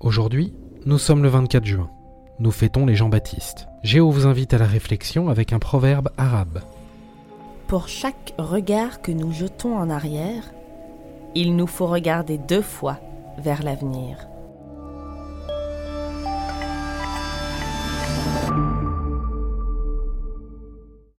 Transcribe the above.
Aujourd'hui, nous sommes le 24 juin. Nous fêtons les Jean-Baptiste. Géo vous invite à la réflexion avec un proverbe arabe. Pour chaque regard que nous jetons en arrière, il nous faut regarder deux fois vers l'avenir.